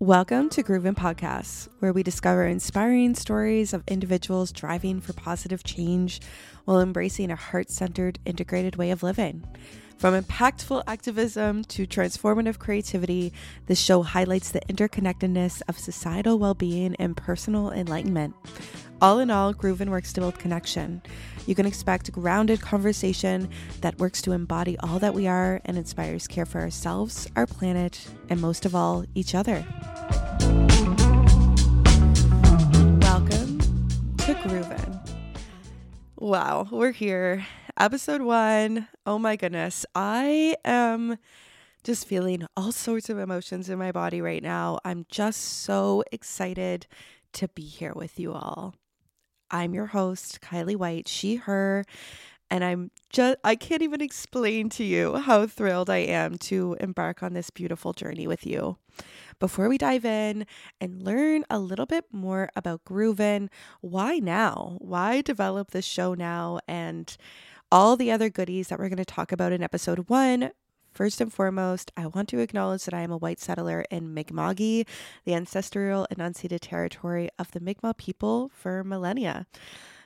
Welcome to Groovin Podcasts, where we discover inspiring stories of individuals driving for positive change while embracing a heart centered, integrated way of living. From impactful activism to transformative creativity, this show highlights the interconnectedness of societal well being and personal enlightenment. All in all, Groovin works to build connection. You can expect grounded conversation that works to embody all that we are and inspires care for ourselves, our planet, and most of all, each other. Welcome to Groovin. Wow, we're here. Episode one. Oh my goodness. I am just feeling all sorts of emotions in my body right now. I'm just so excited to be here with you all. I'm your host, Kiley White, she, her, and I'm just, I can't even explain to you how thrilled I am to embark on this beautiful journey with you. Before we dive in and learn a little bit more about Groovin, why now? Why develop this show now? And all the other goodies that we're going to talk about in episode one. First and foremost, I want to acknowledge that I am a white settler in Mi'kma'ki, the ancestral and unceded territory of the Mi'kmaq people for millennia.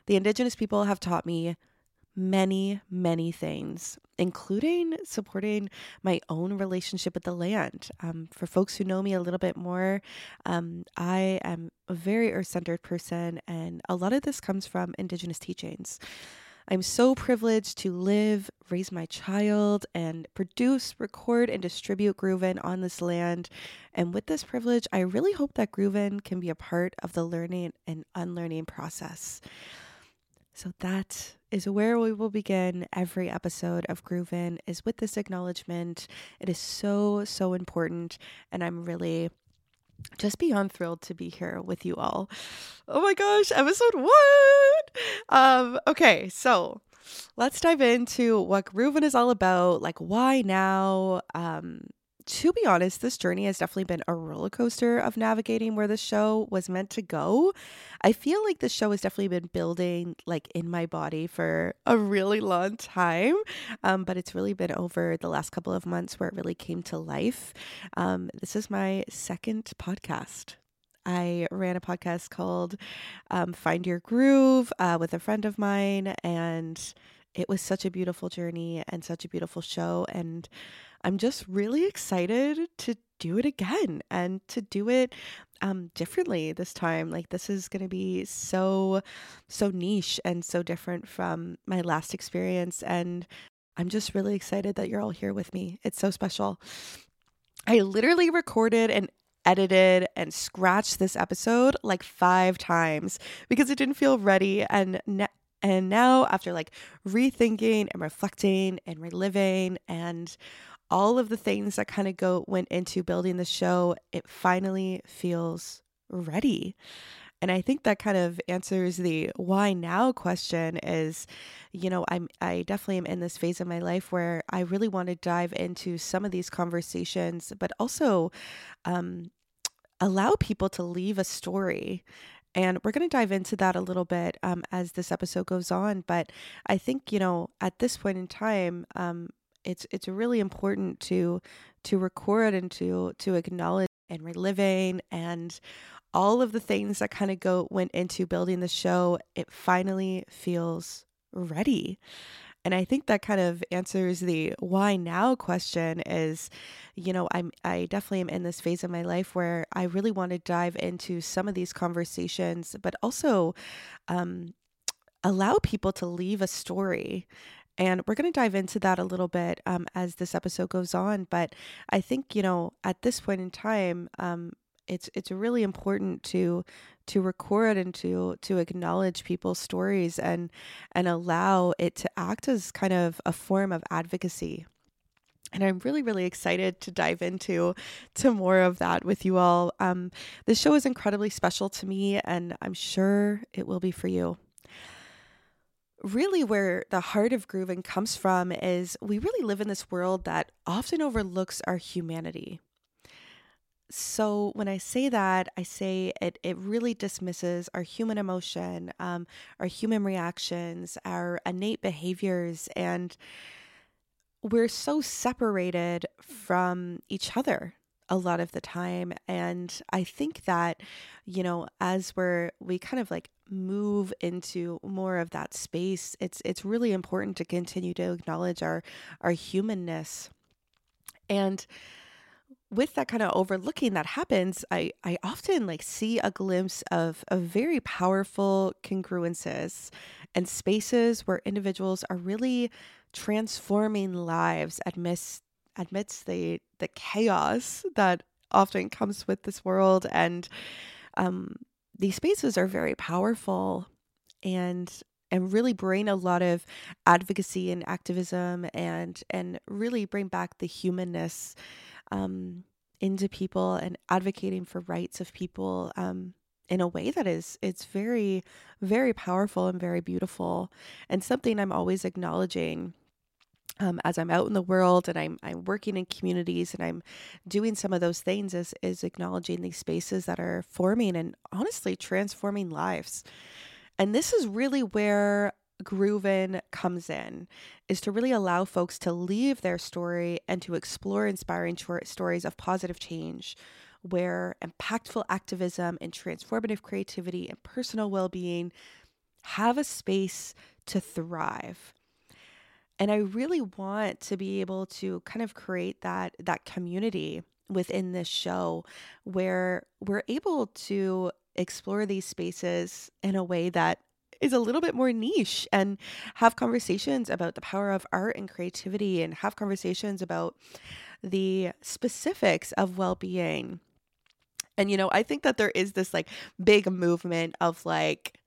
The indigenous people have taught me many, many things, including supporting my own relationship with the land. Um, for folks who know me a little bit more, um, I am a very earth centered person, and a lot of this comes from indigenous teachings. I'm so privileged to live, raise my child, and produce, record, and distribute Groovin on this land. And with this privilege, I really hope that Groovin can be a part of the learning and unlearning process. So that is where we will begin every episode of Groovin is with this acknowledgement. It is so, so important. And I'm really just beyond thrilled to be here with you all. Oh my gosh, episode one. Um, okay, so let's dive into what Groovin is all about. Like, why now? Um, to be honest, this journey has definitely been a roller coaster of navigating where the show was meant to go. I feel like the show has definitely been building like in my body for a really long time, um, but it's really been over the last couple of months where it really came to life. Um, this is my second podcast. I ran a podcast called um, Find Your Groove uh, with a friend of mine, and it was such a beautiful journey and such a beautiful show. And I'm just really excited to do it again and to do it um, differently this time. Like, this is going to be so, so niche and so different from my last experience. And I'm just really excited that you're all here with me. It's so special. I literally recorded and edited and scratched this episode like five times because it didn't feel ready and ne- and now after like rethinking and reflecting and reliving and all of the things that kind of go went into building the show, it finally feels ready. And I think that kind of answers the why now question is, you know, I'm I definitely am in this phase of my life where I really want to dive into some of these conversations, but also um, allow people to leave a story and we're going to dive into that a little bit um, as this episode goes on. But I think, you know, at this point in time, um, it's it's really important to to record and to to acknowledge and reliving and all of the things that kind of go went into building the show it finally feels ready. And i think that kind of answers the why now question is you know i'm i definitely am in this phase of my life where i really want to dive into some of these conversations but also um allow people to leave a story and we're going to dive into that a little bit um, as this episode goes on. But I think, you know, at this point in time, um, it's it's really important to to record and to to acknowledge people's stories and and allow it to act as kind of a form of advocacy and I'm really, really excited to dive into to more of that with you all. Um, this show is incredibly special to me, and I'm sure it will be for you really where the heart of Groovin comes from is we really live in this world that often overlooks our humanity. So when I say that, I say it it really dismisses our human emotion, um, our human reactions, our innate behaviors, and we're so separated from each other a lot of the time and i think that you know as we're we kind of like move into more of that space it's it's really important to continue to acknowledge our our humanness. And with that kind of overlooking that happens i i often like see a glimpse of of very powerful congruences and spaces where individuals are really transforming lives amidst amidst the the chaos that often comes with this world. And um, these spaces are very powerful and and really bring a lot of advocacy and activism and and really bring back the humanness um, into people and advocating for rights of people um, in a way that is it's very very powerful and very beautiful. And something I'm always acknowledging um, as I'm out in the world and I'm I'm working in communities and I'm doing some of those things is is acknowledging these spaces that are forming and honestly transforming lives. And this is really where Groovin comes in is to really allow folks to leave their story and to explore inspiring short stories of positive change where impactful activism and transformative creativity and personal well-being have a space to thrive. And I really want to be able to kind of create that that community within this show where we're able to explore these spaces in a way that is a little bit more niche and have conversations about the power of art and creativity and have conversations about the specifics of well-being. And you know, I think that there is this like big movement of like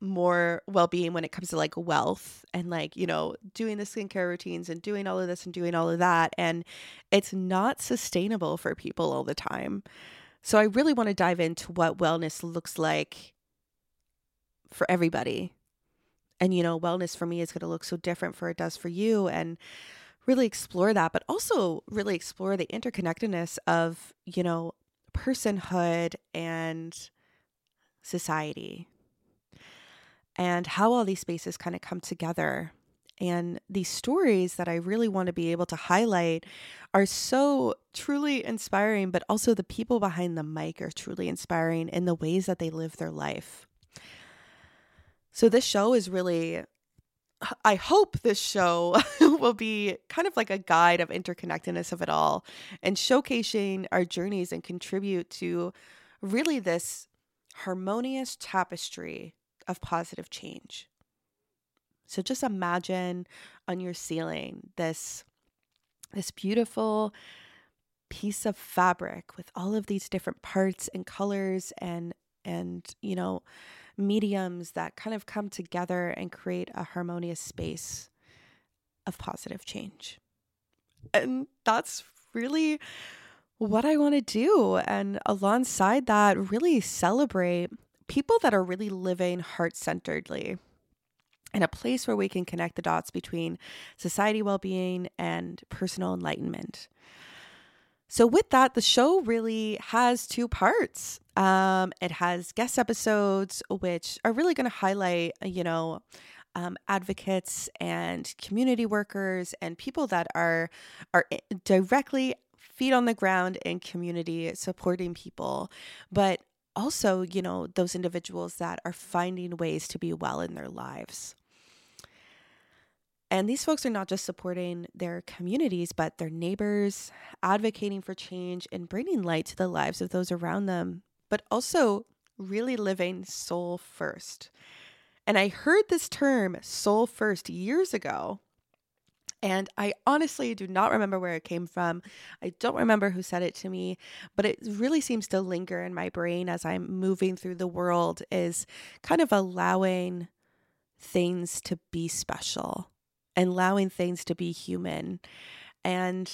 more well-being when it comes to like wealth and like you know doing the skincare routines and doing all of this and doing all of that and it's not sustainable for people all the time. So i really want to dive into what wellness looks like for everybody. And you know wellness for me is going to look so different for it does for you and really explore that but also really explore the interconnectedness of you know personhood and society and how all these spaces kind of come together. And these stories that I really want to be able to highlight are so truly inspiring, but also the people behind the mic are truly inspiring in the ways that they live their life. So, this show is really, I hope this show will be kind of like a guide of interconnectedness of it all and showcasing our journeys and contribute to really this harmonious tapestry of positive change. So just imagine on your ceiling this this beautiful piece of fabric with all of these different parts and colors and and you know mediums that kind of come together and create a harmonious space of positive change. And that's really what I want to do and alongside that really celebrate people that are really living heart centeredly and a place where we can connect the dots between society well being and personal enlightenment. So, with that, the show really has two parts. Um, it has guest episodes, which are really going to highlight, you know, um, advocates and community workers and people that are are directly feet on the ground in community supporting people, but also, you know, those individuals that are finding ways to be well in their lives. And these folks are not just supporting their communities, but their neighbors, advocating for change and bringing light to the lives of those around them, but also really living soul first. And I heard this term, soul first, years ago and I honestly do not remember where it came from. I don't remember who said it to me, but it really seems to linger in my brain as I'm moving through the world is kind of allowing things to be special and allowing things to be human. And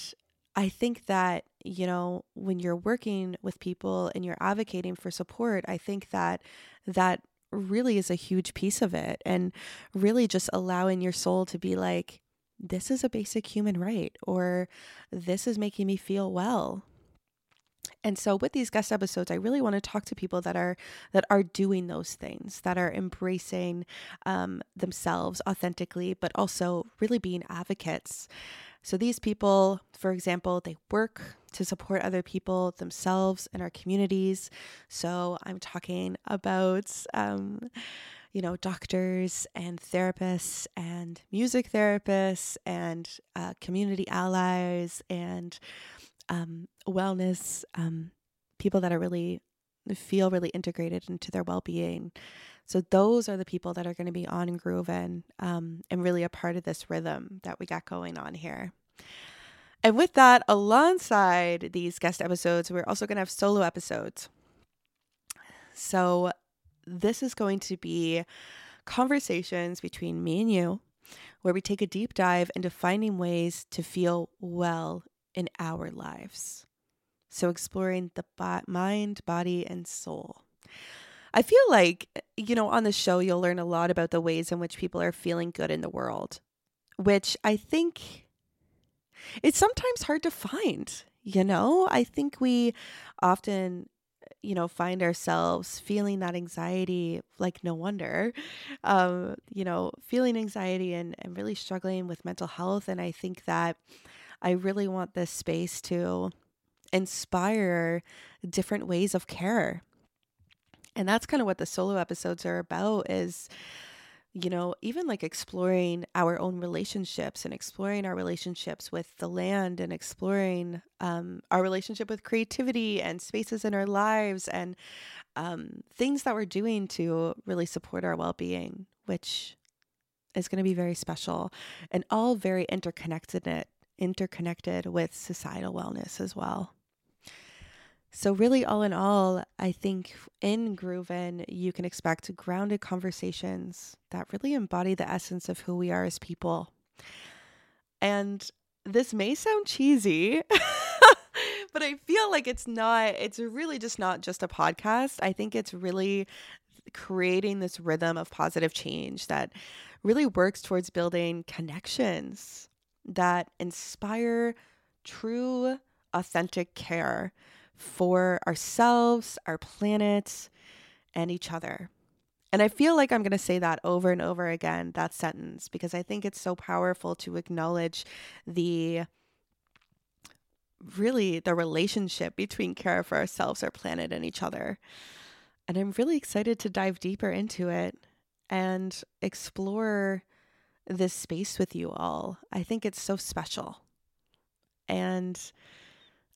I think that, you know, when you're working with people and you're advocating for support, I think that that really is a huge piece of it and really just allowing your soul to be like this is a basic human right, or this is making me feel well. And so with these guest episodes, I really want to talk to people that are that are doing those things, that are embracing um, themselves authentically, but also really being advocates. So these people, for example, they work to support other people themselves and our communities. So I'm talking about, um, you know, doctors and therapists and music therapists and uh, community allies and um, wellness um, people that are really feel really integrated into their well-being so those are the people that are going to be on Groovin um, and really a part of this rhythm that we got going on here. And with that, alongside these guest episodes, we're also going to have solo episodes. So this is going to be conversations between me and you, where we take a deep dive into finding ways to feel well in our lives. So exploring the mind, body, and soul. I feel like, you know, on the show, you'll learn a lot about the ways in which people are feeling good in the world, which I think it's sometimes hard to find. You know, I think we often, you know, find ourselves feeling that anxiety like no wonder, um, you know, feeling anxiety and, and really struggling with mental health. And I think that I really want this space to inspire different ways of care and that's kind of what the solo episodes are about is you know even like exploring our own relationships and exploring our relationships with the land and exploring um, our relationship with creativity and spaces in our lives and um, things that we're doing to really support our well-being which is going to be very special and all very interconnected interconnected with societal wellness as well so, really, all in all, I think in Groovin, you can expect grounded conversations that really embody the essence of who we are as people. And this may sound cheesy, but I feel like it's not, it's really just not just a podcast. I think it's really creating this rhythm of positive change that really works towards building connections that inspire true, authentic care for ourselves, our planet, and each other. And I feel like I'm going to say that over and over again, that sentence, because I think it's so powerful to acknowledge the really the relationship between care for ourselves, our planet, and each other. And I'm really excited to dive deeper into it and explore this space with you all. I think it's so special. And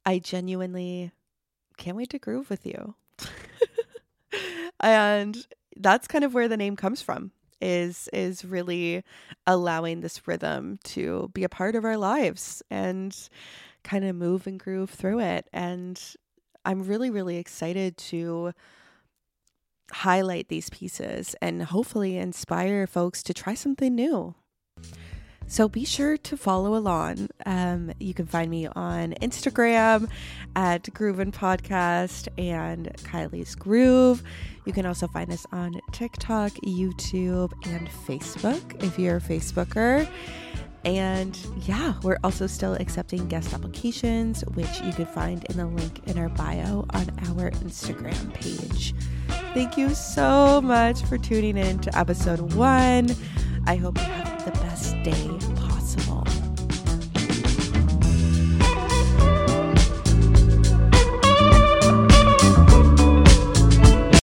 I genuinely can't wait to groove with you. and that's kind of where the name comes from is is really allowing this rhythm to be a part of our lives and kind of move and groove through it and I'm really really excited to highlight these pieces and hopefully inspire folks to try something new so be sure to follow along. Um, you can find me on Instagram at Groovin Podcast and Kiley's Groove. You can also find us on TikTok, YouTube, and Facebook if you're a Facebooker. And yeah, we're also still accepting guest applications, which you can find in the link in our bio on our Instagram page. Thank you so much for tuning in to episode one. I hope you day.